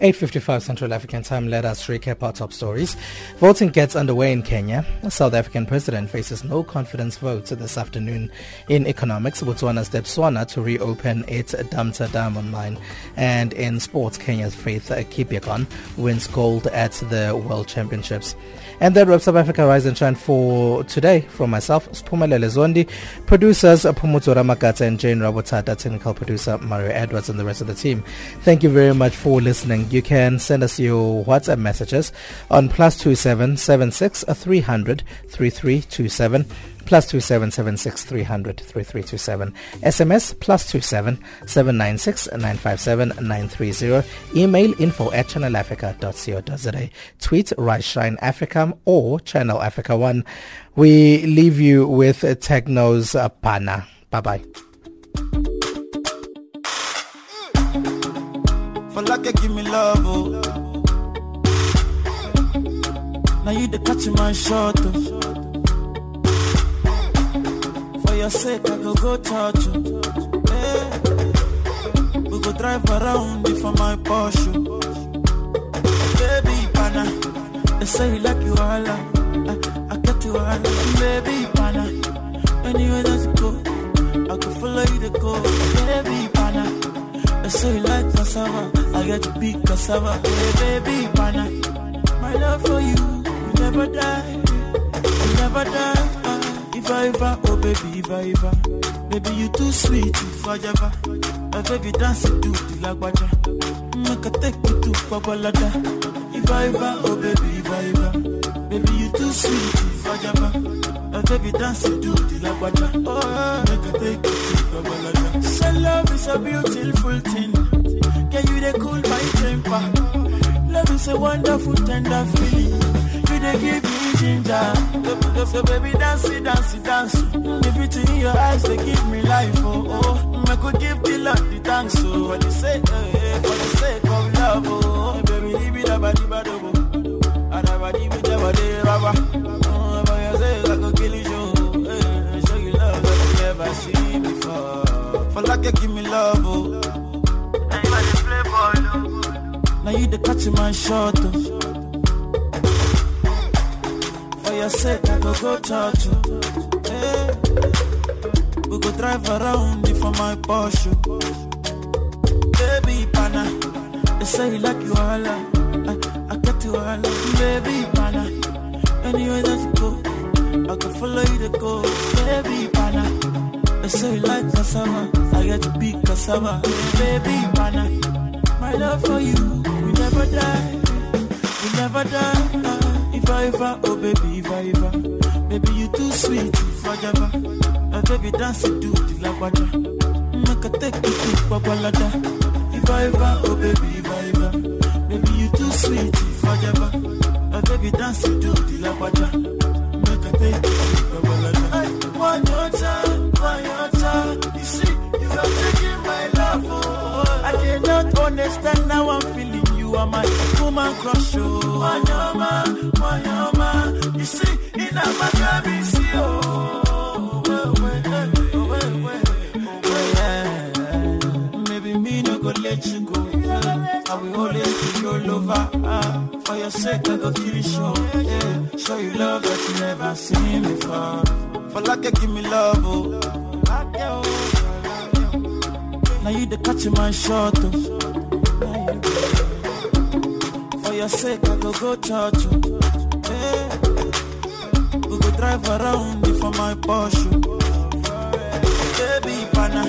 8.55 Central African time, let us recap our top stories. Voting gets underway in Kenya. The South African president faces no confidence vote this afternoon. In economics, Botswana Debswana to reopen its Damtshaa Diamond Mine. And in sports, Kenya's Faith Kipyegon wins gold at the World Championships. And that wraps up Africa Rise and Shine for today. From myself, Spumelele Zondi, producers Pumutu Ramakata and Jane Rabotata, technical producer Mario Edwards and the rest of the team. Thank you very much for listening. You can send us your WhatsApp messages on plus two seven seven six three hundred three three two seven plus two seven seven six three hundred three three two seven. SMS plus two seven seven nine six nine five seven nine three zero. Email info at channelafrica.co.za. Tweet Rise Shine Africa or Channel Africa One. We leave you with Tekno's uh, Pana. Bye bye. For like give me love, oh. Now you the catch my shot, oh your sake, I go go touch you. Hey. We go drive around for my Porsche. Baby, pana, they say you like you all. I, I get you all. Baby, pana, anywhere that you go, I can follow you to go. Baby, pana, they say you like cassava. I get to be cassava. Hey, baby, pana, my love for you, will never die, will never die. Iva, Iva, oh baby, Iva, Iva. Baby, you too sweet, Iva, Java. My baby dance to the lagwaja. Make a take you to Babalada. Iva, Iva, oh baby, Iva, Iva. Baby, you too sweet, Iva, Java. My baby dance to the lagwaja. Oh, make a take you to Babalada. So love is a beautiful thing. Can you they cool my temper? Love is a wonderful, tender feeling. You they give me ginger. So, baby, dance it, dance it, dance it. Beauty in your eyes, they give me life, oh, oh. I could give the Lord the thanks, oh. For the sake, eh, eh for the sake of love, oh. oh. Hey, baby, leave it up, body, body, I never leave it up, body, rubber. Oh, but you say, I could kill you. Hey, show you love that you never seen before. For like you give me love, oh. Oh. Now you the catch my shot, oh your sake, I go go you. Hey. Eh, we go drive around for my Porsche. Baby, pana, they say you like you all. I, I get you all. Baby, pana, anywhere that you go, I can follow you to go. Baby, pana, they say you like cassava. I get to be cassava. Baby, pana, my love for you, we never die. We never die. Uh. Iva, Iva, oh baby, Iva, Iva. Baby, you too sweet, Java. Uh, baby, dance it to the lagwaja. Make a take you to Babalada. Iva, Iva, oh baby, Iva, Iva. Baby, you too sweet, Java. Uh, baby, dance it to the lagwaja. Make a take you to Babalada. One your time, one your time. You see, you are taking my love, oh. I cannot understand how I'm feeling you are my woman crush, oh. Wanyama, wanyama, you see, in a magabi, see, oh. Let you go. I will always be your lover. Ah, for your sake, I go kill you, show. Yeah, show you love that you never seen before. For like you give me love, oh. Now you the catch my shot, oh. Sake, I go go church. oh. Eh, hey. We go drive around before my Porsche. Baby, pana.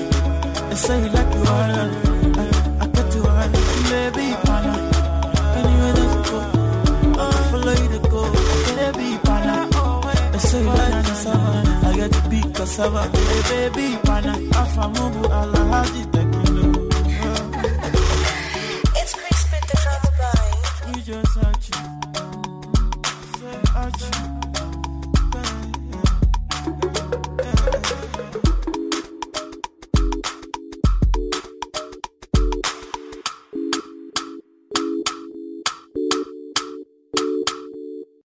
They say you like you all. I, I got you all. Baby, pana. Anywhere that you go, I follow you to go. Baby, pana. They say you like cassava. I get to be cassava. Baby, pana. Afamubu ala hadi tekilo.